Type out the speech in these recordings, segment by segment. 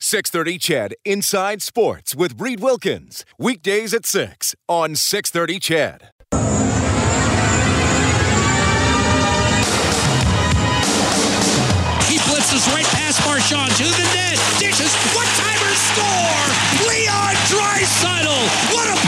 630 CHED Inside Sports with Reed Wilkins. Weekdays at 6 on 630 CHED. He blitzes right past Marchand to the net. Dishes. What timer score? Leon Draisaitl. What a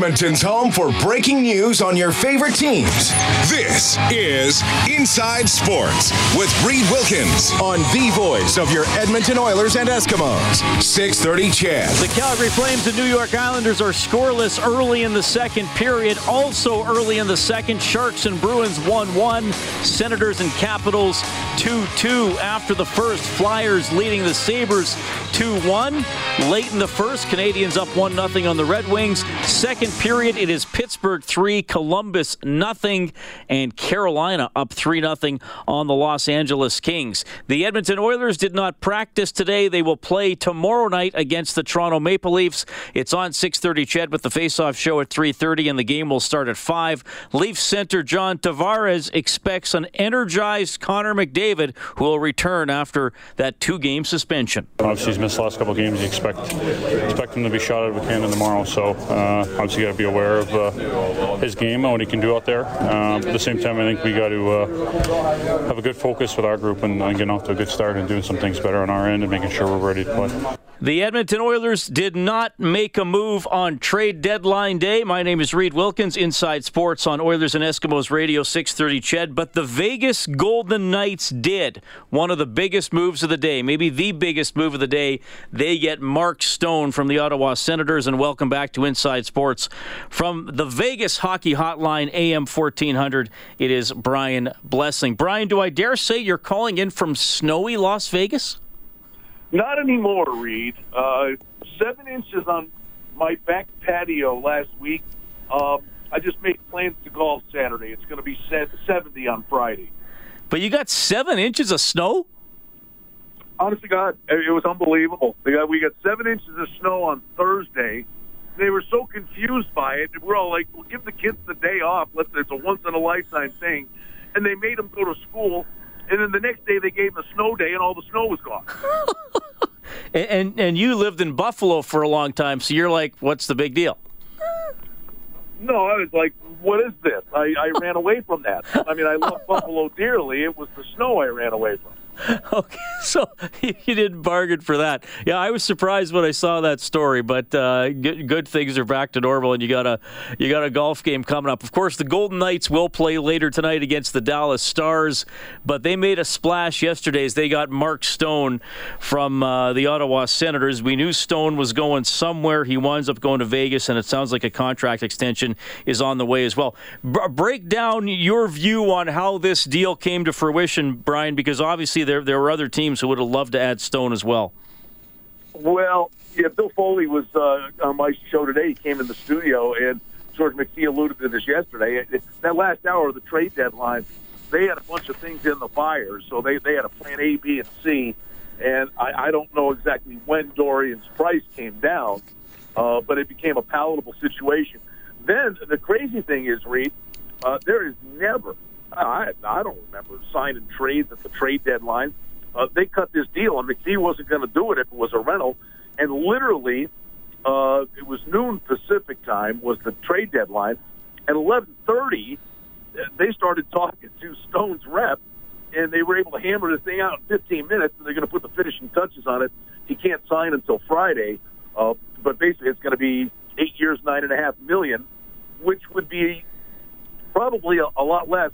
Edmonton's home for breaking news on your favorite teams. This is Inside Sports with Reed Wilkins on the voice of your Edmonton Oilers and Eskimos. 630 CHED. The Calgary Flames and New York Islanders are scoreless early in the second period. Also early in the second, Sharks and Bruins 1 1. Senators and Capitals 2 2. After the first, Flyers leading the Sabres 2 1. Late in the first, Canadians up 1 0 on the Red Wings. Second period, it is Pittsburgh 3, Columbus nothing, and Carolina up 3 0 on the Los Angeles Kings. The Edmonton Oilers did not practice today. They will play tomorrow night against the Toronto Maple Leafs. It's on 6:30 CHED with the face-off show at 3:30 and the game will start at 5. Leafs center John Tavares expects an energized Connor McDavid who will return after that two-game suspension. Obviously, he's missed the last couple games. You expect expect him to be shot out of a cannon tomorrow. So uh, obviously, got to be aware of uh, his game and what he can do out there. Uh, at the same time, I think we got to uh, have a good focus with our group and, and getting off to a good start and doing some things better on our end and making sure we're ready to play. The Edmonton Oilers did not make a move on trade deadline day. My name is Reed Wilkins, Inside Sports on Oilers and Eskimos Radio 630 Ched. But the Vegas Golden Knights did one of the biggest moves of the day, maybe the biggest move of the day. They get Mark Stone from the Ottawa Senators. And welcome back to Inside Sports from the Vegas Hockey Hotline, AM 1400. It is Brian Blessing. Brian, do I dare say you're calling in from snowy Las Vegas? Not anymore, Reed. Uh, seven inches on my back patio last week. Um, I just made plans to golf Saturday. It's going to be 70 on Friday. But you got seven inches of snow? Honestly, God, it was unbelievable. We got, we got seven inches of snow on Thursday. They were so confused by it. We're all like, "Well, give the kids the day off. Let's. It's a once in a lifetime thing." And they made them go to school. And then the next day, they gave them a snow day, and all the snow was gone. and, and and you lived in Buffalo for a long time, so you're like, what's the big deal? No, I was like, what is this? I, I ran away from that. I mean, I love Buffalo dearly. It was the snow I ran away from. Okay, so you didn't bargain for that. Yeah, I was surprised when I saw that story, but uh, good, good, things are back to normal, and you got a you got a golf game coming up. Of course, the Golden Knights will play later tonight against the Dallas Stars, but they made a splash yesterday as they got Mark Stone from uh, the Ottawa Senators. We knew Stone was going somewhere. He winds up going to Vegas, and it sounds like a contract extension is on the way as well. B- break down your view on how this deal came to fruition, Brian, because obviously there there were other teams who would have loved to add Stone as well. Well, yeah, Bill Foley was uh, on my show today. He came in the studio, and George McPhee alluded to this yesterday. That last hour of the trade deadline, they had a bunch of things in the fire, so they they had a plan A, B, and C. And I, I don't know exactly when Dorion's price came down, uh, but it became a palatable situation. Then the crazy thing is, Reed, uh, there is never I, I don't remember signing trades at the trade deadline. Uh, they cut this deal, and McPhee wasn't going to do it if it was a rental. And literally, uh, it was noon Pacific time was the trade deadline. At 11:30, they started talking to Stone's rep, and they were able to hammer this thing out in 15 minutes. And they're going to put the finishing touches on it. He can't sign until Friday, uh, but basically, it's going to be eight years, nine and a half million, which would be probably a, a lot less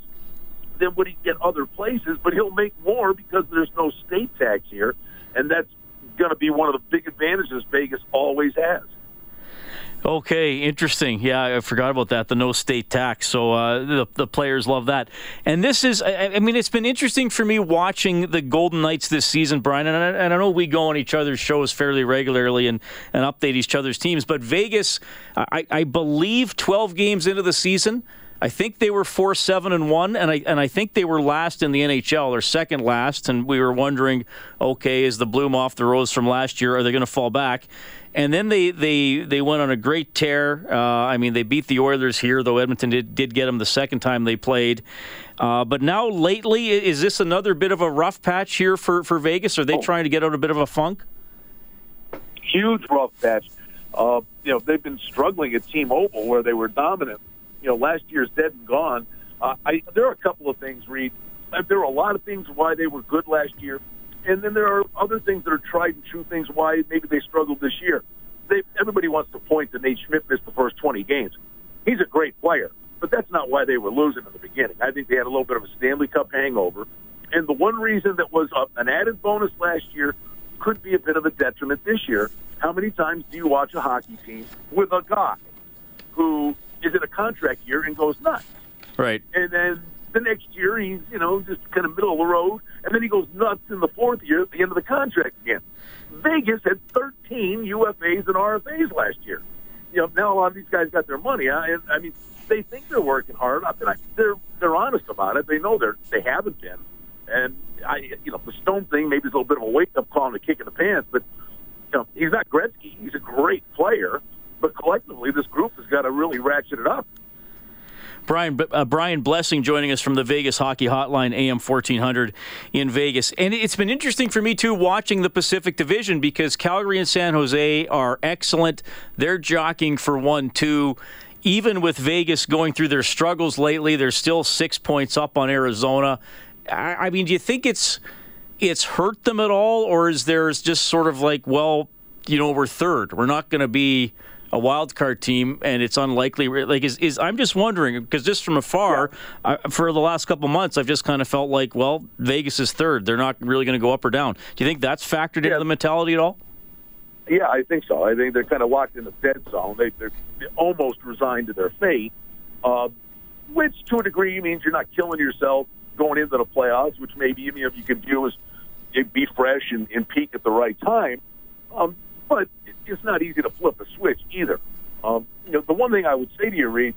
than what he get other places, but he'll make more because there's no state tax here, and that's going to be one of the big advantages Vegas always has. Okay, interesting. Yeah, I forgot about that. The no state tax. So uh, the the players love that. And this is, I, I, mean, it's been interesting for me watching the Golden Knights this season, Brian. And I, and I know we go on each other's shows fairly regularly and, and update each other's teams. But Vegas, I, I believe, 12 games into the season. I think they were four seven and one, and I and I think they were last in the NHL or second last, and we were wondering, okay, is the bloom off the rose from last year? Are they going to fall back? And then they, they, they went on a great tear. Uh, I mean, they beat the Oilers here, though Edmonton did, did get them the second time they played. Uh, but now, lately, is this another bit of a rough patch here for, for Vegas? Are they oh. trying to get out a bit of a funk? Huge rough patch. Uh, you know, they've been struggling at T-Mobile where they were dominant. You know, last year's dead and gone. Uh, I, there are a couple of things, Reed. There are a lot of things why they were good last year and then there are other things that are tried and true things why maybe they struggled this year. They, everybody wants to point to Nate Schmidt missed the first 20 games. He's a great player, but that's not why they were losing in the beginning. I think they had a little bit of a Stanley Cup hangover. And the one reason that was a, an added bonus last year could be a bit of a detriment this year. How many times do you watch a hockey team with a guy who is in a contract year and goes nuts? Right. And then the next year, he's, you know, just kind of middle of the road. And then he goes nuts in the fourth year at the end of the contract again. Vegas had 13 UFAs and RFAs last year. You know, now a lot of these guys got their money. I, I mean, they think they're working hard. I mean, I, they're they're honest about it. They know they're they haven't been. And I, you know, the Stone thing maybe is a little bit of a wake up call and a kick in the pants. But you know, he's not Gretzky. He's a great player. But collectively, this group has got to really ratchet it up. Brian uh, Brian Blessing joining us from the Vegas Hockey Hotline, AM 1400 in Vegas. And it's been interesting for me, too, watching the Pacific Division because Calgary and San Jose are excellent. They're jockeying for 1 2. Even with Vegas going through their struggles lately, they're still six points up on Arizona. I, I mean, do you think it's it's hurt them at all, or is there just sort of like, well, you know, we're third. We're not going to be a wild card team, and it's unlikely. Like, is, is I'm just wondering because just from afar, yeah. I, for the last couple months, I've just kind of felt like, well, Vegas is third. They're not really going to go up or down. Do you think that's factored yeah. into the mentality at all? Yeah, I think so. I think they're kind of locked in the dead zone. They, they're almost resigned to their fate, uh, which to a degree means you're not killing yourself going into the playoffs, which maybe you know you can view as be fresh and, and peak at the right time. Um, but it's not easy to flip a switch either. Um, you know, the one thing I would say to you, Reed,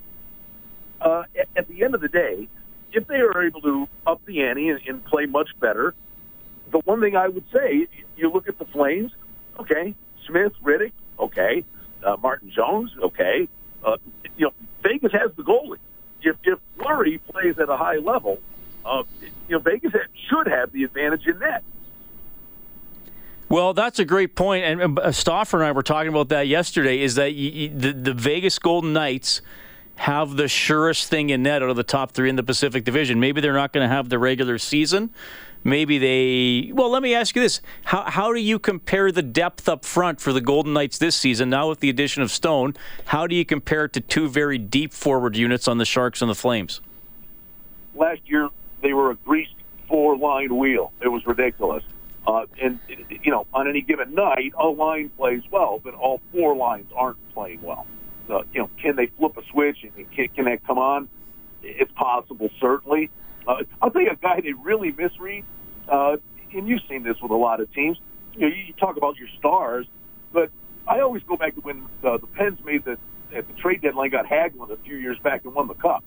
uh, at, at the end of the day, if they are able to up the ante and, and play much better, the one thing I would say, you look at the Flames, okay, Smith, Rittich, okay, uh, Martin Jones, okay, uh, you know, Vegas has the goalie. If if Fleury plays at a high level, uh, you know, Vegas should have the advantage in net. Well, that's a great point, and uh, Stoffer and I were talking about that yesterday. Is that you, the the Vegas Golden Knights have the surest thing in net out of the top three in the Pacific Division? Maybe they're not going to have the regular season. Maybe they. Well, let me ask you this: How how do you compare the depth up front for the Golden Knights this season? Now with the addition of Stone, how do you compare it to two very deep forward units on the Sharks and the Flames? Last year they were a greased four line wheel. It was ridiculous. Uh, and, you know, on any given night, a line plays well, but all four lines aren't playing well. Uh, you know, can they flip a switch and can, can that come on? It's possible, certainly. Uh, I'll tell you a guy they really misread, uh, and you've seen this with a lot of teams. You know, you talk about your stars, but I always go back to when uh, the Pens made the at the trade deadline got Hagelin a few years back and won the cup.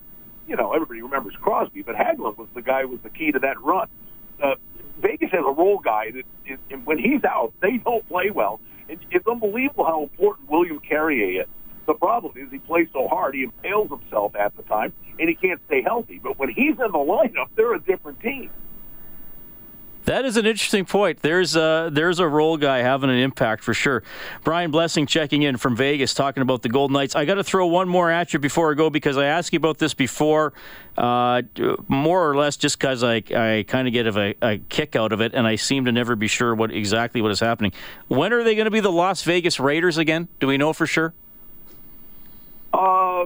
You know, everybody remembers Crosby, but Hagelin was the guy who was the key to that run. Uh, Vegas has a role guy that, and when he's out, they don't play well. it's unbelievable how important William Carrier is. The problem is he plays so hard, he impales himself at the time, and he can't stay healthy. But when he's in the lineup, they're a different team. That is an interesting point. There's a, there's a role guy having an impact for sure. Brian Blessing checking in from Vegas talking about the Golden Knights. I got to throw one more at you before I go because I asked you about this before, uh, more or less just because I, I kind of get a, a, kick out of it and I seem to never be sure what exactly what is happening. When are they going to be the Las Vegas Raiders again? Do we know for sure? Uh,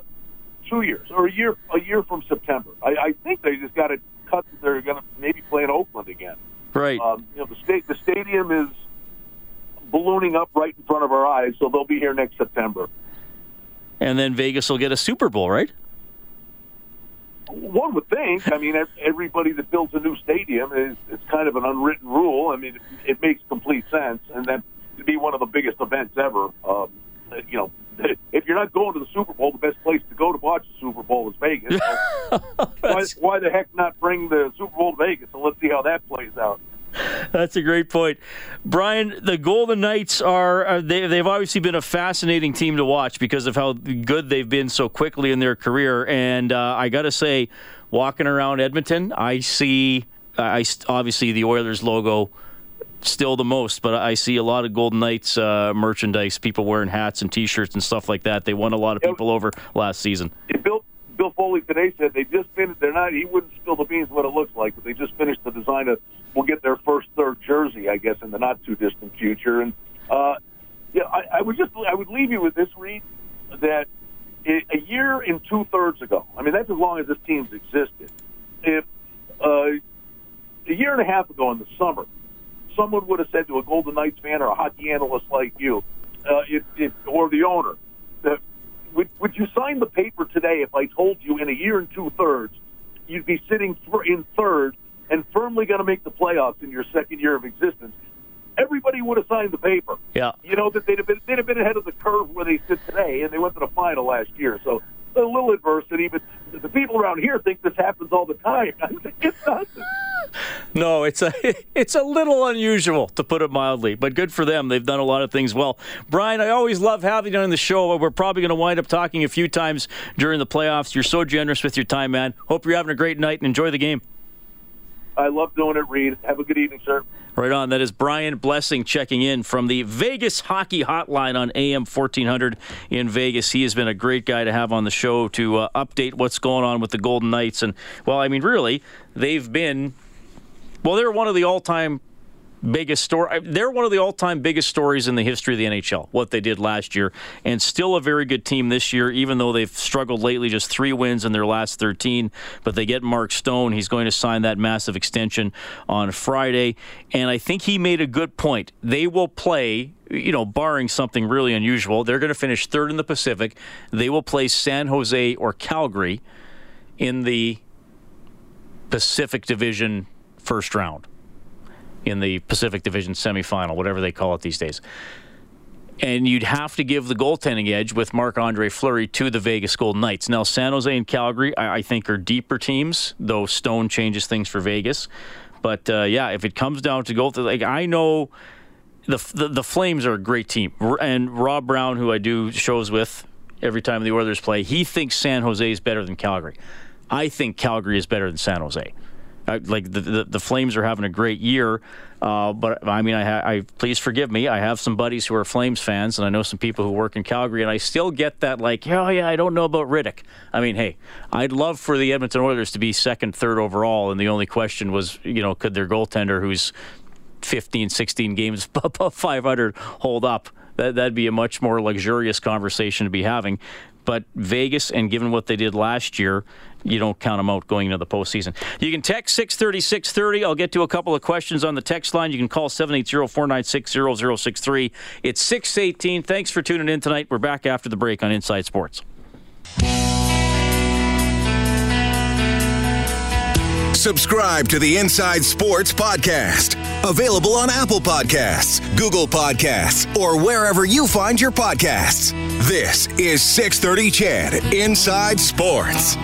two years or a year a year from September. I, I think they just got to cut. They're going to maybe play in Oakland again. Right. Um, you know, the state the stadium is ballooning up right in front of our eyes, so they'll be here next September. and then Vegas will get a Super Bowl, right? One would think. I mean, everybody that builds a new stadium is it's kind of an unwritten rule. I mean, it, it makes complete sense, and that would be one of the biggest events ever. Um, you know, if you're not going to the Super Bowl, the best place to go to watch the Super Bowl is Vegas. So why, why the heck not bring the Super Bowl to Vegas So let's see how that plays out? That's a great point, Brian. The Golden Knights are, are they, they've obviously been a fascinating team to watch because of how good they've been so quickly in their career. And uh, I got to say, walking around Edmonton, I see, I obviously the Oilers logo still the most, but I see a lot of Golden Knights uh, merchandise, people wearing hats and T-shirts and stuff like that. They won a lot of people over last season. Bill, Bill Foley today said they just finished. They're not. He wouldn't spill the beans what it looks like, but they just finished the design of. We'll get their first third jersey, I guess, in the not too distant future. And uh, yeah, I, I would just I would leave you with this, Reed, that a year and two thirds ago. I mean, that's as long as this team's existed. If uh, a year and a half ago in the summer, someone would have said to a Golden Knights fan or a hockey analyst like you, uh, it, it, or the owner, that would, would you sign the paper today if I told you in a year and two thirds you'd be sitting in third and firmly going to make the playoffs in your second year of existence? Everybody would have signed the paper. Yeah, you know that they'd have been they'd have been ahead of the curve where they sit today, and they went to the final last year. So a little adversity, but the people around here think this happens all the time. it's not. No, it's a it's a little unusual to put it mildly, but good for them. They've done a lot of things well. Brian, I always love having you on the show. We're probably going to wind up talking a few times during the playoffs. You're so generous with your time, man. Hope you're having a great night and enjoy the game. I love doing it, Reed. Have a good evening, sir. Right on. That is Brian Blessing checking in from the Vegas Hockey Hotline on AM 1400 in Vegas. He has been a great guy to have on the show to uh, update what's going on with the Golden Knights. And, well, I mean, really, they've been, well, they're one of the all time biggest story. They're one of the all-time biggest stories in the history of the NHL. What they did last year, and still a very good team this year, even though they've struggled lately. Just three wins in their last 13. But they get Mark Stone. He's going to sign that massive extension on Friday, and I think he made a good point. They will play. You know, barring something really unusual, they're going to finish third in the Pacific. They will play San Jose or Calgary in the Pacific Division first round in the Pacific Division semifinal, whatever they call it these days. And you'd have to give the goaltending edge with Marc Andre Fleury to the Vegas Golden Knights. Now, San Jose and Calgary, I, I think, are deeper teams, though Stone changes things for Vegas. But uh, yeah, if it comes down to goal, like I know the, the, the Flames are a great team, and Rob Brown, who I do shows with every time the Oilers play, he thinks San Jose is better than Calgary. I think Calgary is better than San Jose like the, the, the Flames are having a great year, uh, but I mean, I, ha- I please forgive me. I have some buddies who are Flames fans, and I know some people who work in Calgary, and I still get that like, oh yeah, I don't know about Rittich. I mean, hey, I'd love for the Edmonton Oilers to be second, third overall, and the only question was, you know, could their goaltender, who's 15, 16 games above 500, hold up? That, that'd be a much more luxurious conversation to be having. But Vegas, and given what they did last year, you don't count them out going into the postseason. You can text 630 630. I'll get to a couple of questions on the text line. You can call 780 496 0063. It's 618. Thanks for tuning in tonight. We're back after the break on Inside Sports. Subscribe to the Inside Sports Podcast. Available on Apple Podcasts, Google Podcasts, or wherever you find your podcasts. This is 630 CHED Inside Sports.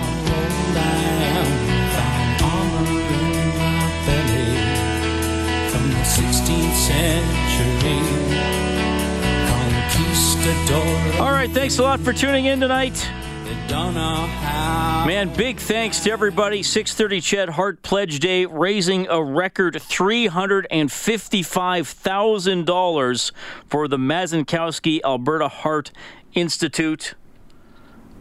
All right, thanks a lot for tuning in tonight. Man, big thanks to everybody. 630 CHED Heart Pledge Day, raising a record $355,000 for the Mazankowski Alberta Heart Institute.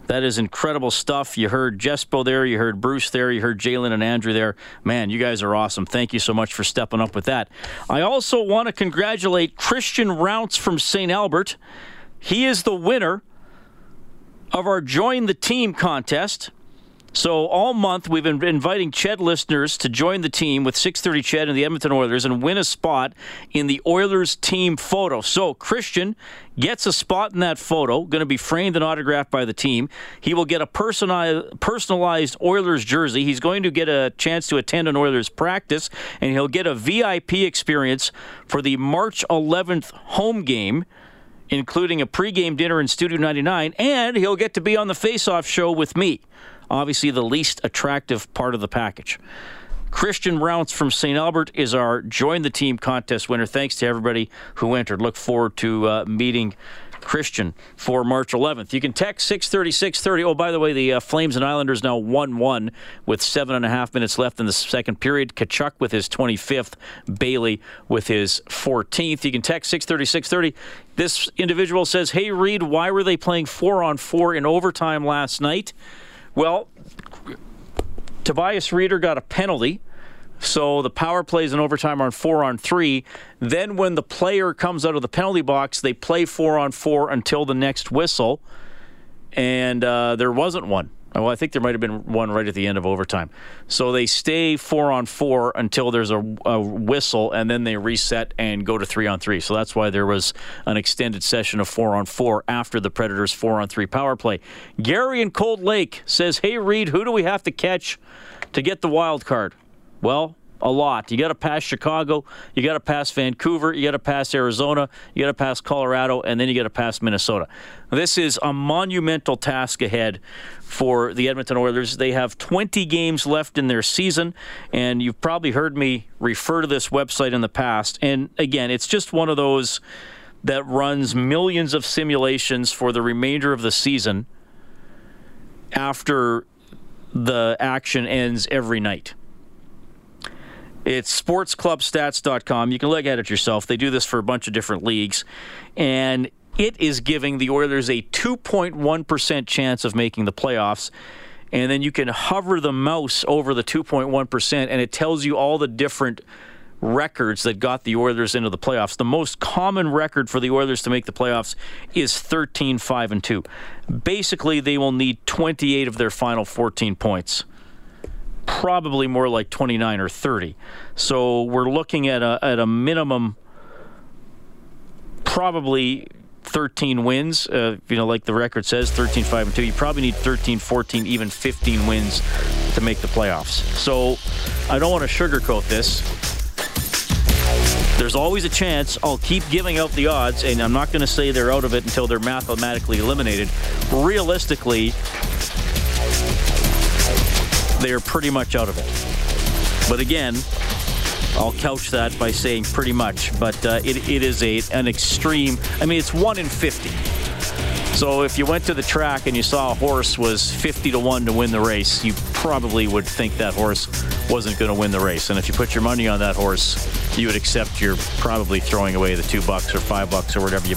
That is incredible stuff. You heard Jespo there, you heard Bruce there, you heard Jalen and Andrew there. Man, you guys are awesome. Thank you so much for stepping up with that. I also want to congratulate Christian Rounce from St. Albert. He is the winner of our Join the Team contest. So all month we've been inviting Ched listeners to join the team with 6:30 Ched and the Edmonton Oilers and win a spot in the Oilers team photo. So Christian gets a spot in that photo, going to be framed and autographed by the team. He will get a personalized Oilers jersey. He's going to get a chance to attend an Oilers practice and he'll get a VIP experience for the March 11th home game including a pregame dinner in Studio 99 and he'll get to be on the face-off show with me obviously the least attractive part of the package. Christian Rounce from St. Albert is our Join the Team contest winner. Thanks to everybody who entered. Look forward to uh, meeting Christian for March 11th. You can text 630 630. Oh, by the way, the uh, Flames and Islanders now 1 1 with seven and a half minutes left in the second period. Tkachuk with his 25th, Bailey with his 14th. You can text 630 630. This individual says, Hey, Reed, why were they playing four on four in overtime last night? Well, Tobias Rieder got a penalty. So the power plays in overtime are on four on three. Then when the player comes out of the penalty box, they play four on four until the next whistle. And uh, there wasn't one. Well, I think there might have been one right at the end of overtime. So they stay four on four until there's a, a, whistle, and then they reset and go to three on three. So that's why there was an extended session of four on four after the Predators' four on three power play. Gary in Cold Lake says, Hey, Reed, who do we have to catch to get the wild card? Well, a lot. You got to pass Chicago, you got to pass Vancouver, you got to pass Arizona, you got to pass Colorado, and then you got to pass Minnesota. This is a monumental task ahead for the Edmonton Oilers. They have 20 games left in their season, and you've probably heard me refer to this website in the past. And again, it's just one of those that runs millions of simulations for the remainder of the season after the action ends every night. It's sportsclubstats.com. You can look at it yourself. They do this for a bunch of different leagues. And it is giving the Oilers a 2.1% chance of making the playoffs. And then you can hover the mouse over the 2.1%, and it tells you all the different records that got the Oilers into the playoffs. The most common record for the Oilers to make the playoffs is 13 5 and 2. Basically, they will need 28 of their final 14 points probably more like 29 or 30. So we're looking at a, at a minimum, probably 13 wins. Uh, you know, like the record says, 13, 5, and 2. You probably need 13, 14, even 15 wins to make the playoffs. So I don't want to sugarcoat this. There's always a chance. I'll keep giving out the odds, and I'm not going to say they're out of it until they're mathematically eliminated. Realistically, they are pretty much out of it. But again, I'll couch that by saying pretty much. But uh, it, it is a an extreme. I mean, it's one in 50. So if you went to the track and you saw a horse was 50 to 1 to win the race, you probably would think that horse wasn't going to win the race. And if you put your money on that horse, you would accept you're probably throwing away the two bucks or five bucks or whatever you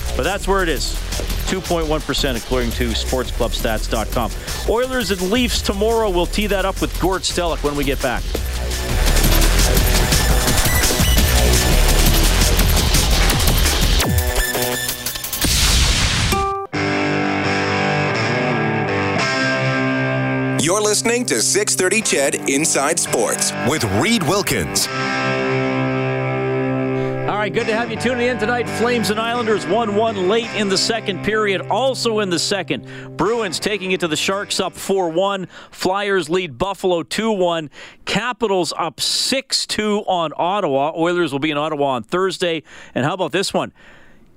But that's where it is. 2.1% according to sportsclubstats.com. Oilers and Leafs tomorrow. We'll tee that up with Gord Stellick when we get back. You're listening to 630 Ched Inside Sports with Reed Wilkins right, good to have you tuning in tonight. Flames and Islanders 1 1 late in the second period. Also in the second, Bruins taking it to the Sharks up 4 1. Flyers lead Buffalo 2 1. Capitals up 6 2 on Ottawa. Oilers will be in Ottawa on Thursday. And how about this one?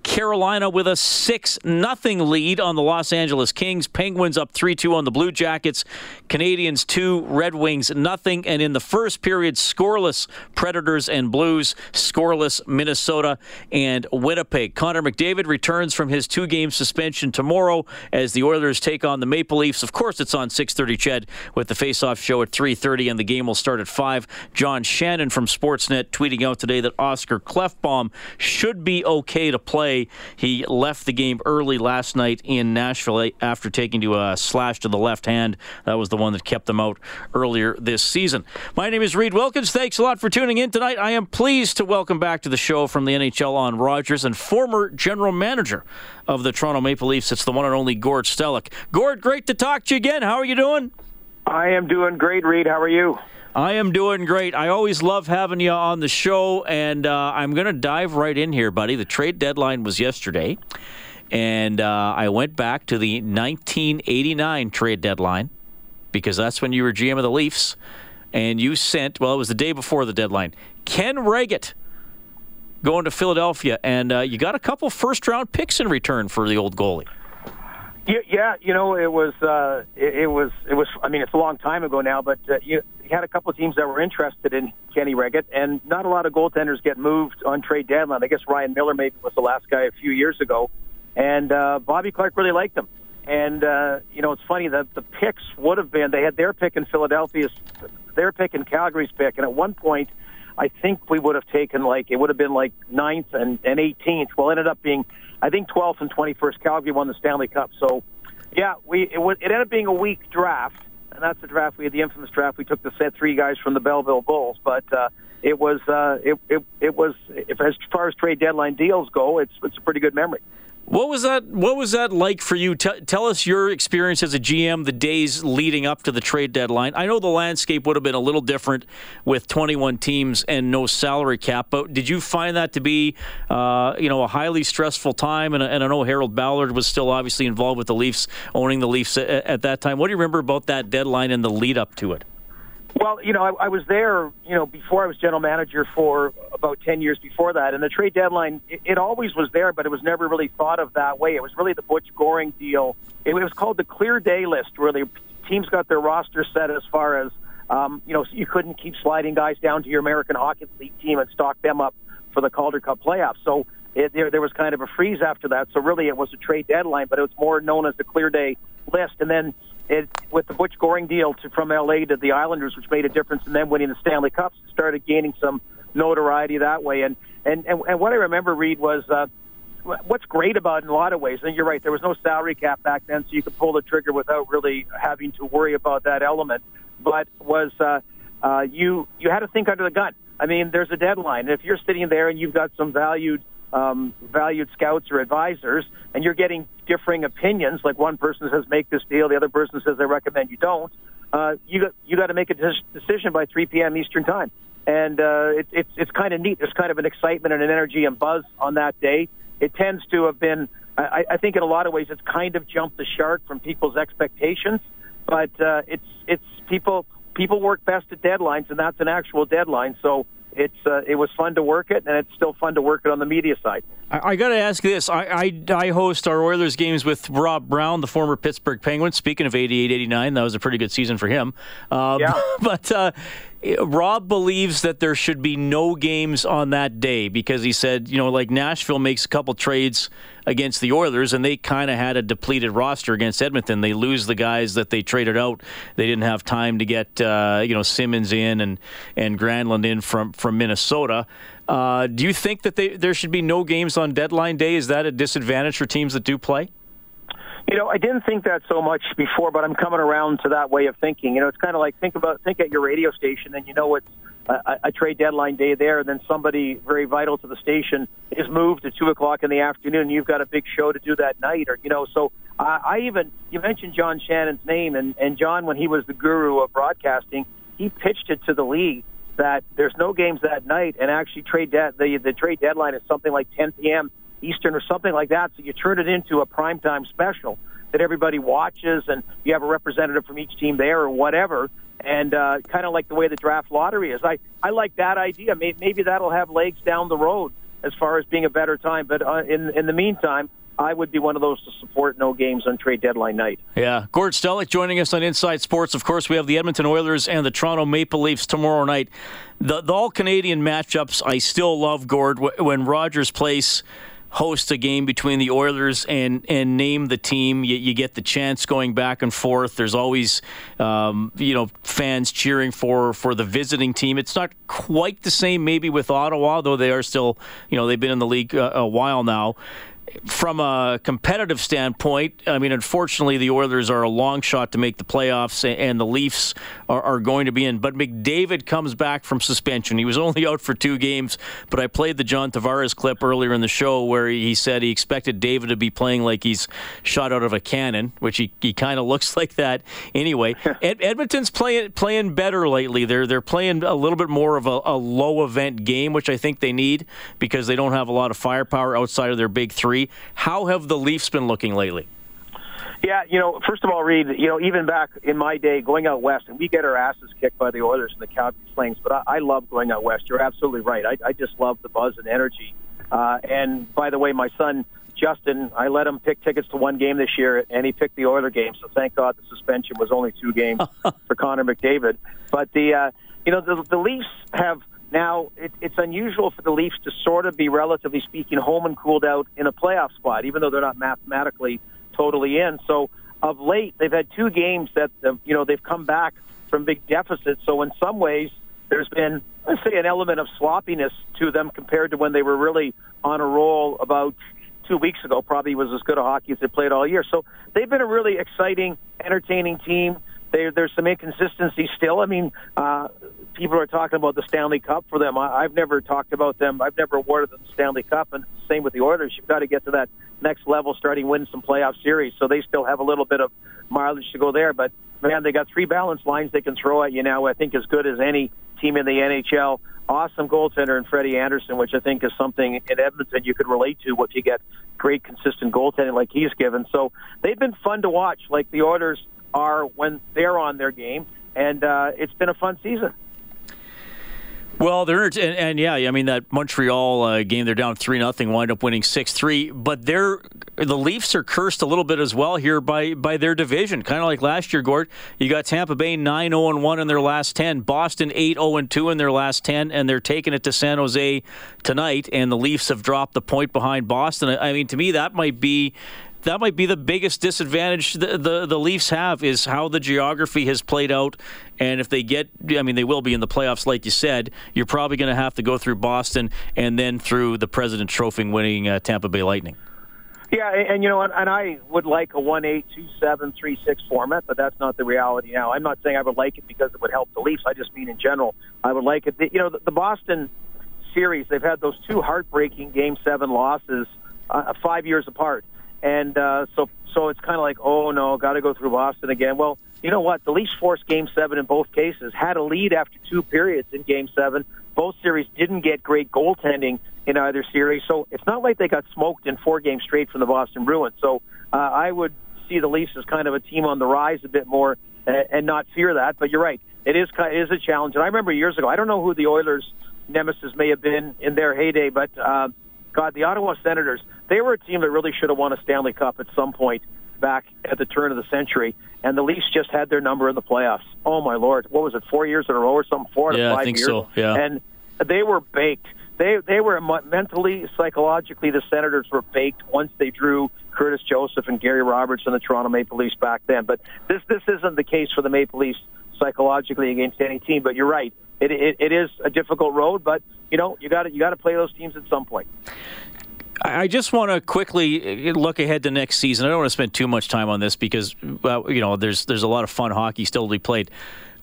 Carolina with a 6 nothing lead on the Los Angeles Kings. Penguins up 3 2 on the Blue Jackets. Canadians 2, Red Wings nothing. And in the first period, scoreless Predators and Blues, scoreless Minnesota and Winnipeg. Connor McDavid returns from his two game suspension tomorrow as the Oilers take on the Maple Leafs. Of course, it's on 6:30 Ched with the face-off show at 3:30 and the game will start at 5. John Shannon from Sportsnet tweeting out today that Oskar Klefbom should be okay to play. He left the game early last night in Nashville after taking to a slash to the left hand. That was the one that kept them out earlier this season. My name is Reed Wilkins. Thanks a lot for tuning in tonight. I am pleased to welcome back to the show from the NHL on Rogers and former general manager of the Toronto Maple Leafs. It's the one and only Gord Stellick. Gord, great to talk to you again. How are you doing? I am doing great, Reed. How are you? I am doing great. I always love having you on the show, and uh, I'm going to dive right in here, buddy. The trade deadline was yesterday, and uh, I went back to the 1989 trade deadline because that's when you were GM of the Leafs, and you sent, well, it was the day before the deadline, Ken Wregget going to Philadelphia, and uh, you got a couple first round picks in return for the old goalie. Yeah, yeah, you know, it was, uh, it, it was, it was. I mean, it's a long time ago now, but uh, you, had a couple of teams that were interested in Kenny Wregget, and not a lot of goaltenders get moved on trade deadline. I guess Ryan Miller maybe was the last guy a few years ago, and uh, Bobby Clarke really liked him. And uh, you know, it's funny that the picks would have been they had their pick in Philadelphia's, their pick in Calgary's pick, and at one point I think we would have taken like it would have been like ninth and, and 18th. Well, ended up being I think 12th and 21st. Calgary won the Stanley Cup. So yeah, we it, was, it ended up being a weak draft, and that's the draft. We had the infamous draft. We took the set three guys from the Belleville Bulls, but uh, it was uh, it, it it was if as far as trade deadline deals go, it's it's a pretty good memory. What was that? What was that like for you? T- tell us your experience as a GM the days leading up to the trade deadline. I know the landscape would have been a little different with 21 teams and no salary cap, but did you find that to be, uh, you know, a highly stressful time? And, and, I know Harold Ballard was still obviously involved with the Leafs, owning the Leafs at, at that time. What do you remember about that deadline and the lead up to it? Well, you know, I, I was there, you know, before I was general manager for about 10 years before that. And the trade deadline, it, it always was there, but it was never really thought of that way. It was really the Butch Goring deal. It, was called the clear day list, where the teams got their roster set as far as, um, you know, you couldn't keep sliding guys down to your American Hockey League team and stock them up for the Calder Cup playoffs. So it, there, there was kind of a freeze after that. So really it was a trade deadline, but it was more known as the clear day list. And then it, with the Butch Goring deal to, from LA to the Islanders, which made a difference in them winning the Stanley Cups, started gaining some notoriety that way. And and and, and what I remember, Reed, was uh, what's great about it in a lot of ways. And you're right, there was no salary cap back then, so you could pull the trigger without really having to worry about that element. But was uh, uh, you you had to think under the gun. I mean, there's a deadline. If you're sitting there and you've got some valued um, valued scouts or advisors, and you're getting differing opinions. Like one person says make this deal, the other person says they recommend you don't. Uh, you got you got to make a decision by 3 p.m. Eastern time, and uh, it, it's it's kind of neat. There's kind of an excitement and an energy and buzz on that day. It tends to have been, I, I think, in a lot of ways, it's kind of jumped the shark from people's expectations. But uh, it's it's people people work best at deadlines, and that's an actual deadline. So it's uh, it was fun to work it, and it's still fun to work it on the media side. I, I got to ask this: I, I, I host our Oilers games with Rob Brown, the former Pittsburgh Penguin. Speaking of 88-89, that was a pretty good season for him. Uh, yeah. But uh, Rob believes that there should be no games on that day because he said, you know, like Nashville makes a couple trades against the Oilers and they kind of had a depleted roster against Edmonton. They lose the guys that they traded out. They didn't have time to get, uh, you know, Simmonds in and and Granlund in from from Minnesota. Uh, do you think that they, there should be no games on deadline day? Is that a disadvantage for teams that do play? You know, I didn't think that so much before, but I'm coming around to that way of thinking. You know, it's kind of like think about think at your radio station, and you know it's a, a trade deadline day there, and then somebody very vital to the station is moved at two o'clock in the afternoon. And you've got a big show to do that night, or you know. So I, I even you mentioned John Shannon's name, and and John, when he was the guru of broadcasting, he pitched it to the league that there's no games that night, and actually trade de- the the trade deadline is something like 10 p.m. Eastern or something like that. So you turn it into a primetime special that everybody watches, and you have a representative from each team there or whatever. And uh, kind of like the way the draft lottery is. I, I like that idea. Maybe, maybe that'll have legs down the road. as far as being a better time. But uh, in in the meantime, I would be one of those to support no games on trade deadline night. Yeah. Gord Stellick joining us on Inside Sports. Of course, we have the Edmonton Oilers and the Toronto Maple Leafs tomorrow night. The, the all Canadian matchups, I still love, Gord, when Rogers Place host a game between the Oilers and and name the team. You, you get the chance going back and forth. There's always um, you know fans cheering for for the visiting team. It's not quite the same maybe with Ottawa, though they are still you know they've been in the league a, a while now from a competitive standpoint, I mean, unfortunately, the Oilers are a long shot to make the playoffs, and the Leafs are, are, going to be in. But McDavid comes back from suspension. He was only out for two games, but I played the John Tavares clip earlier in the show where he said he expected David to be playing like he's shot out of a cannon, which he, he kind of looks like that anyway. Ed, Edmonton's playing playing better lately. They're they're playing a little bit more of a, a low event game, which I think they need because they don't have a lot of firepower outside of their big three. How have the Leafs been looking lately? Yeah, you know, first of all, Reed, you know, even back in my day, going out west, and we get our asses kicked by the Oilers and the Calgary Flames, but I, I love going out west. You're absolutely right. I, I just love the buzz and energy. Uh, and by the way, my son Justin, I let him pick tickets to one game this year, and he picked the Oiler game. So thank God the suspension was only two games for Connor McDavid. But the, uh, you know, the, the Leafs have now, it, it's unusual for the Leafs to sort of be, relatively speaking, home and cooled out in a playoff spot, even though they're not mathematically totally in. So, of late, they've had two games that uh, you know they've come back from big deficits. So, in some ways, there's been, let's say, an element of sloppiness to them compared to when they were really on a roll about two weeks ago. Probably was as good a hockey as they played all year. So, they've been a really exciting, entertaining team. They, there's some inconsistency still. I mean, uh, people are talking about the Stanley Cup for them. I, I've never talked about them. I've never awarded them the Stanley Cup, and same with the Oilers. You've got to get to that next level, starting winning some playoff series. So they still have a little bit of mileage to go there. But man, they got three balance lines they can throw at you now. I think as good as any team in the NHL. Awesome goaltender in Freddie Andersen, which I think is something in Edmonton you could relate to if you get great, consistent goaltending like he's given. So they've been fun to watch, like the Oilers are when they're on their game, and uh, it's been a fun season. Well, they're and, and, yeah, I mean that Montreal uh, game, they're down three nothing, wind up winning six three. But they're the Leafs are cursed a little bit as well here by by their division, kind of like last year. Gord, you got Tampa Bay nine zero oh and one in their last ten, Boston eight zero oh and two in their last ten, and they're taking it to San Jose tonight. And the Leafs have dropped the point behind Boston. I mean, to me, that might be that might be the biggest disadvantage the, the, the Leafs have is how the geography has played out. And if they get, I mean, they will be in the playoffs, like you said. You're probably going to have to go through Boston and then through the President Trophy winning uh, Tampa Bay Lightning. Yeah, and, you know, and, and I would like a one eight two seven three six format, but that's not the reality now. I'm not saying I would like it because it would help the Leafs. I just mean in general, I would like it. You know, the, the Boston series, they've had those two heartbreaking Game Seven losses uh, five years apart. And uh, so, so it's kind of like, oh no, got to go through Boston again. Well, you know what? The Leafs forced Game Seven in both cases. Had a lead after two periods in Game Seven. Both series didn't get great goaltending in either series, so it's not like they got smoked in four games straight from the Boston Bruins. So uh, I would see the Leafs as kind of a team on the rise a bit more and, and not fear that. But you're right, it is it is a challenge. And I remember years ago, I don't know who the Oilers' nemesis may have been in their heyday, but. Uh, God, the Ottawa Senators, they were a team that really should have won a Stanley Cup at some point back at the turn of the century, and the Leafs just had their number in the playoffs. Oh my lord, what was it? Four years in a row or something? Four out yeah, of five I think years. so. Yeah, and they were baked. They they were mentally, psychologically, the Senators were baked once they drew Curtis Joseph and Gary Roberts and the Toronto Maple Leafs back then. But this this isn't the case for the Maple Leafs psychologically against any team. But you're right, it it, it is a difficult road. But you know you got you got to play those teams at some point. I just want to quickly uh, look ahead to next season. I don't want to spend too much time on this because, well, you know, there's there's a lot of fun hockey still to be played.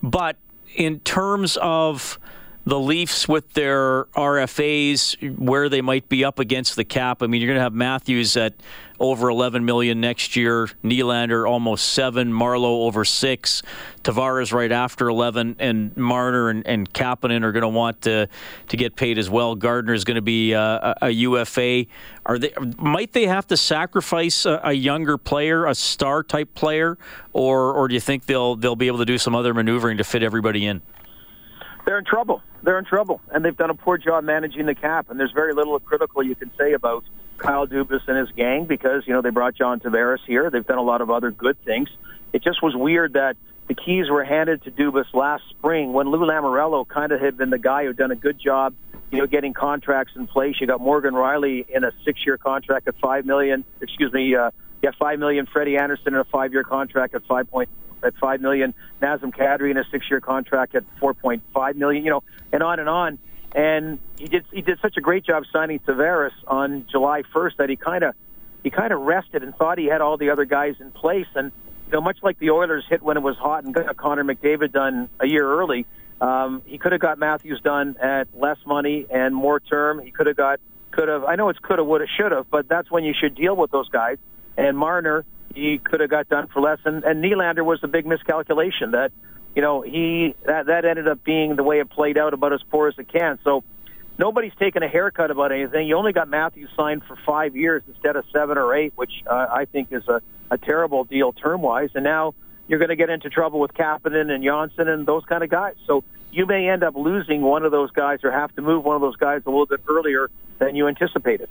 But in terms of the Leafs with their RFAs, where they might be up against the cap. I mean, you're going to have Matthews at over 11 million next year, Nylander almost seven, Marleau over six, Tavares right after 11, and Marner and, and Kapanen are going to want to to get paid as well. Gardiner is going to be uh, a, a, UFA. Are they? Might they have to sacrifice a, a younger player, a star type player, or or do you think they'll they'll be able to do some other maneuvering to fit everybody in? They're in trouble. They're in trouble, and they've done a poor job managing the cap. And there's very little critical you can say about Kyle Dubas and his gang because you know they brought John Tavares here. They've done a lot of other good things. It just was weird that the keys were handed to Dubas last spring when Lou Lamoriello kind of had been the guy who'd done a good job, you know, getting contracts in place. You got Morgan Rielly in a six-year contract at five million. Excuse me, uh, yeah, five million. Freddie Andersen in a five-year contract at five point at five million. Nazem Kadri in a six-year contract at four point five million. You know, and on and on. And he did he did such a great job signing Tavares on July 1st that he kind of he kind of rested and thought he had all the other guys in place. And you know, much like the Oilers hit when it was hot and got Connor McDavid done a year early, um, he could have got Matthews done at less money and more term. He could have got could have. I know it's could have, would have, should have, but that's when you should deal with those guys. And Marner, he could have got done for less. And, and Nylander was the big miscalculation that, you know, he that that ended up being the way it played out about as poor as it can. So nobody's taken a haircut about anything. You only got Matthews signed for five years instead of seven or eight, which uh, I think is a, a terrible deal term wise. And now you're going to get into trouble with Kapanen and Johnsson and those kind of guys. So you may end up losing one of those guys or have to move one of those guys a little bit earlier than you anticipated.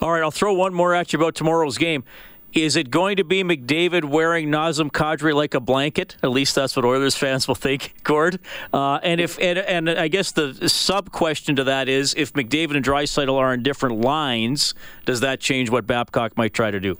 All right, I'll throw one more at you about tomorrow's game. Is it going to be McDavid wearing Nazem Kadri like a blanket? At least that's what Oilers fans will think, Gord. Uh, and if and, and I guess the sub question to that is, if McDavid and Draisaitl are on different lines, does that change what Babcock might try to do?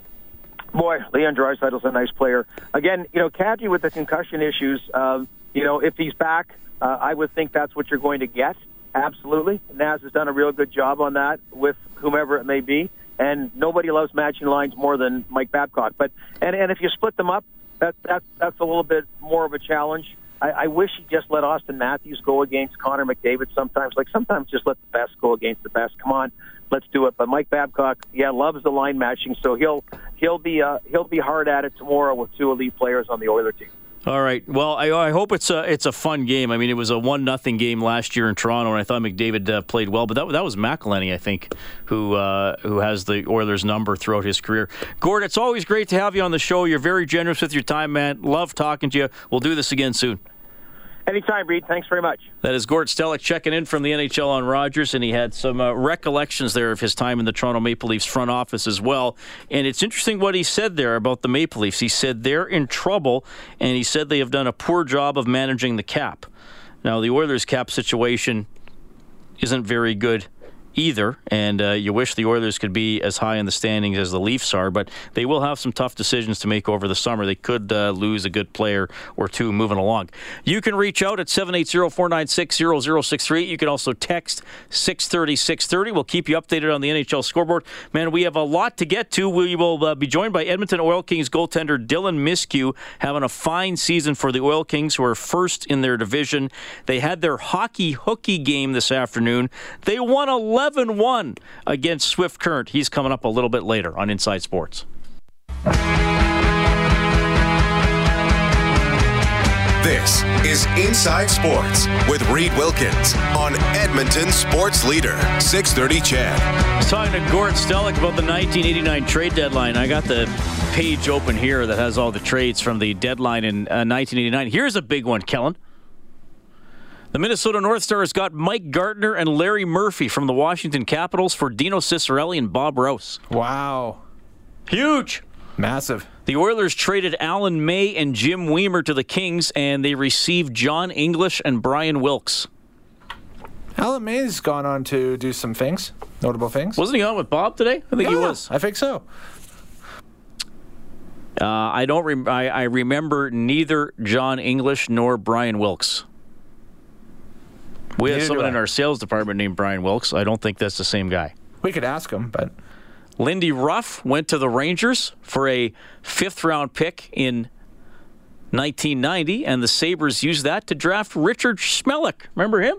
Boy, Leon Draisaitl's a nice player. Again, you know, Kadri with the concussion issues. Um, you know, if he's back, uh, I would think that's what you're going to get. Absolutely, Naz has done a real good job on that with whomever it may be and nobody loves matching lines more than Mike Babcock. But and and if you split them up, that that that's a little bit more of a challenge. I, I wish he just let Austin Matthews go against Connor McDavid sometimes. Like sometimes just let the best go against the best. Come on, let's do it. But Mike Babcock, yeah, loves the line matching, so he'll he'll be uh, he'll be hard at it tomorrow with two elite players on the Oiler team. All right. Well, I, I, hope it's a it's a fun game. I mean, it was a one nothing game last year in Toronto, and I thought McDavid uh, played well. But that that was McElhinney, I think, who uh, who has the Oilers number throughout his career. Gord, it's always great to have you on the show. You're very generous with your time, man. Love talking to you. We'll do this again soon. Anytime, Reed. Thanks very much. That is Gord Stellick checking in from the NHL on Rogers, and he had some uh, recollections there of his time in the Toronto Maple Leafs front office as well. And it's interesting what he said there about the Maple Leafs. He said they're in trouble, and he said they have done a poor job of managing the cap. Now, the Oilers' cap situation isn't very good either. And uh, you wish the Oilers could be as high in the standings as the Leafs are, but they will have some tough decisions to make over the summer. They could uh, lose a good player or two moving along. You can reach out at 780 496 0063. You can also text 630 630. We'll keep you updated on the NHL scoreboard. Man, we have a lot to get to. We will uh, be joined by Edmonton Oil Kings goaltender Dylan Myskiw, having a fine season for the Oil Kings, who are first in their division. They had their hockey hooky game this afternoon. They won 11 11 1 against Swift Current. He's coming up a little bit later on Inside Sports. This is Inside Sports with Reed Wilkins on Edmonton Sports Leader 6:30. CHED. I was talking to Gord Stellick about the 1989 trade deadline. I got the page open here that has all the trades from the deadline in uh, 1989. Here's a big one, Kellen. The Minnesota North Stars got Mike Gartner and Larry Murphy from the Washington Capitals for Dino Ciccarelli and Bob Rouse. Wow. Huge. Massive. The Oilers traded Alan May and Jim Wiemer to the Kings, and they received John English and Brian Wilkes. Alan May's gone on to do some things, notable things. Wasn't he on with Bob today? I think yeah, he was. I think so. Uh, I don't. Rem- I, I remember neither John English nor Brian Wilkes. We have someone in our sales department named Brian Wilkes. I don't think that's the same guy. We could ask him, but. Lindy Ruff went to the Rangers for a fifth round pick in 1990, and the Sabres used that to draft Richard Smehlik. Remember him?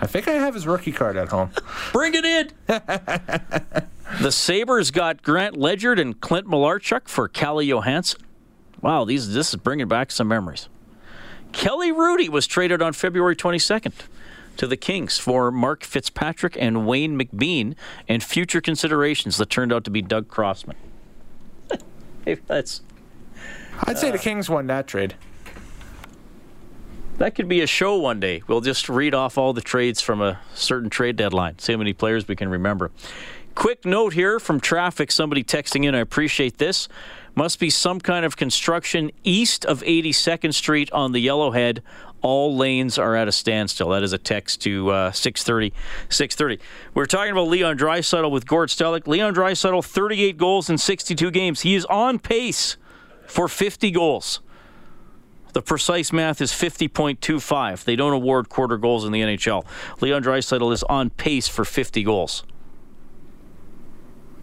I think I have his rookie card at home. Bring it in. the Sabres got Grant Ledyard and Clint Malarchuk for Calle Johansson. Wow, these this is bringing back some memories. Kelly Hrudey was traded on February 22nd to the Kings for Mark Fitzpatrick and Wayne McBean and future considerations that turned out to be Doug Crossman. that's. I'd say uh, the Kings won that trade. That could be a show one day. We'll just read off all the trades from a certain trade deadline. See how many players we can remember. Quick note here from traffic. Somebody texting in. I appreciate this. Must be some kind of construction east of 82nd Street on the Yellowhead. All lanes are at a standstill. That is a text to uh, 630. 630. We're talking about Leon Draisaitl with Gord Stellick. Leon Draisaitl, 38 goals in 62 games. He is on pace for 50 goals. The precise math is 50.25. They don't award quarter goals in the NHL. Leon Draisaitl is on pace for 50 goals.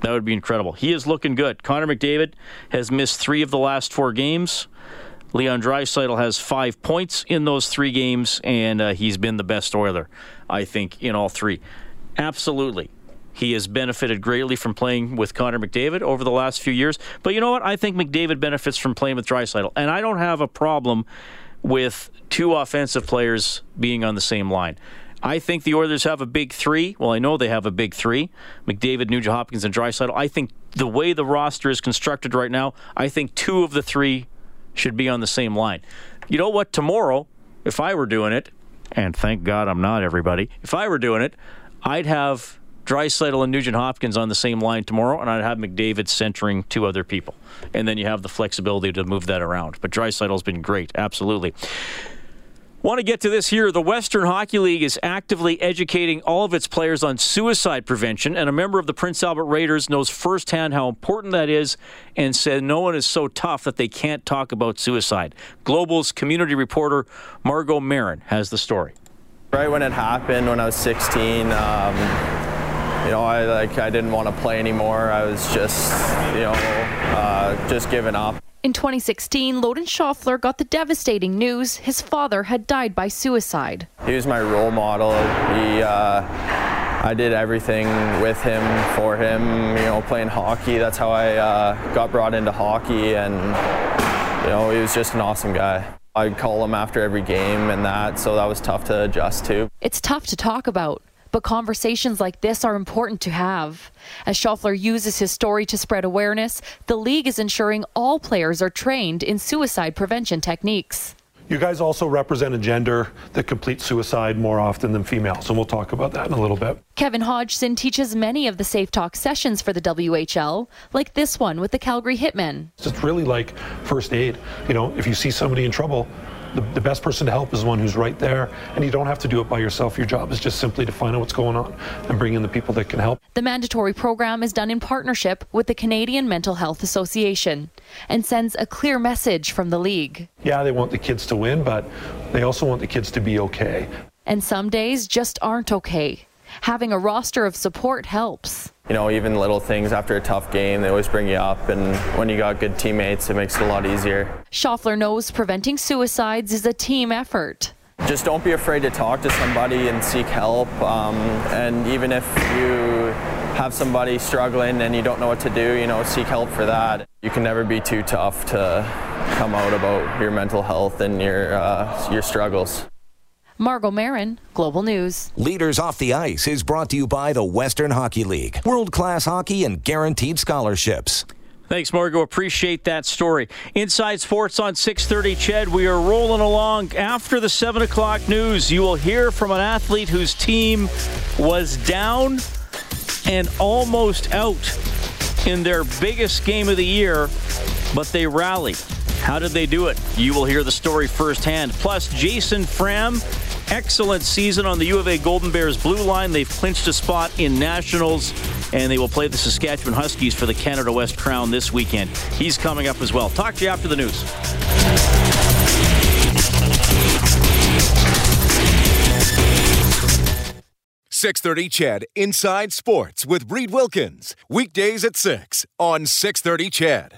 That would be incredible. He is looking good. Connor McDavid has missed three of the last four games. Leon Draisaitl has five points in those three games, and uh, he's been the best Oiler, I think, in all three. Absolutely. He has benefited greatly from playing with Connor McDavid over the last few years. But you know what? I think McDavid benefits from playing with Draisaitl, and I don't have a problem with two offensive players being on the same line. I think the Oilers have a big three. Well, I know they have a big three: McDavid, Nugent Hopkins, and Draisaitl. I think the way the roster is constructed right now, I think two of the three should be on the same line. You know what? Tomorrow, if I were doing it, and thank God I'm not, everybody. If I were doing it, I'd have Draisaitl and Nugent Hopkins on the same line tomorrow, and I'd have McDavid centering two other people. And then you have the flexibility to move that around. But Draisaitl's been great, absolutely. Want to get to this here. The Western Hockey League is actively educating all of its players on suicide prevention, and a member of the Prince Albert Raiders knows firsthand how important that is and said no one is so tough that they can't talk about suicide. Global's community reporter Margot Marin has the story. Right when it happened, when I was 16, um, you know, I like I didn't want to play anymore. I was just, you know, uh, just giving up. In 2016, Loden Schaffler got the devastating news his father had died by suicide. He was my role model. He, uh, I did everything with him, for him. You know, playing hockey. That's how I uh, got brought into hockey, and you know, he was just an awesome guy. I'd call him after every game and that, so that was tough to adjust to. It's tough to talk about. But conversations like this are important to have. As Schaffler uses his story to spread awareness, the league is ensuring all players are trained in suicide prevention techniques. You guys also represent a gender that completes suicide more often than females, and we'll talk about that in a little bit. Kevin Hodgson teaches many of the Safe Talk sessions for the WHL, like this one with the Calgary Hitmen. It's really like first aid. You know, if you see somebody in trouble, the, the, best person to help is one who's right there, and you don't have to do it by yourself. Your job is just simply to find out what's going on and bring in the people that can help. The mandatory program is done in partnership with the Canadian Mental Health Association and sends a clear message from the league. Yeah, they want the kids to win, but they also want the kids to be okay. And some days just aren't okay. Having a roster of support helps. You know, even little things after a tough game, they always bring you up. And when you got good teammates, it makes it a lot easier. Schaffler knows preventing suicides is a team effort. Just don't be afraid to talk to somebody and seek help. Um, and even if you have somebody struggling and you don't know what to do, you know, seek help for that. You can never be too tough to come out about your mental health and your uh, your struggles. Margot Marin, Global News. Leaders Off the Ice is brought to you by the Western Hockey League. World class hockey and guaranteed scholarships. Thanks, Margot. Appreciate that story. Inside Sports on 6:30. CHED, we are rolling along. After the seven o'clock news, you will hear from an athlete whose team was down and almost out in their biggest game of the year, but they rallied. How did they do it? You will hear the story firsthand. Plus, Jason Fram excellent season on the U of A Golden Bears blue line. They've clinched a spot in Nationals, and they will play the Saskatchewan Huskies for the Canada West Crown this weekend. He's coming up as well. Talk to you after the news. Six thirty, CHED Inside Sports with Reed Wilkins weekdays at six on Six Thirty, CHED.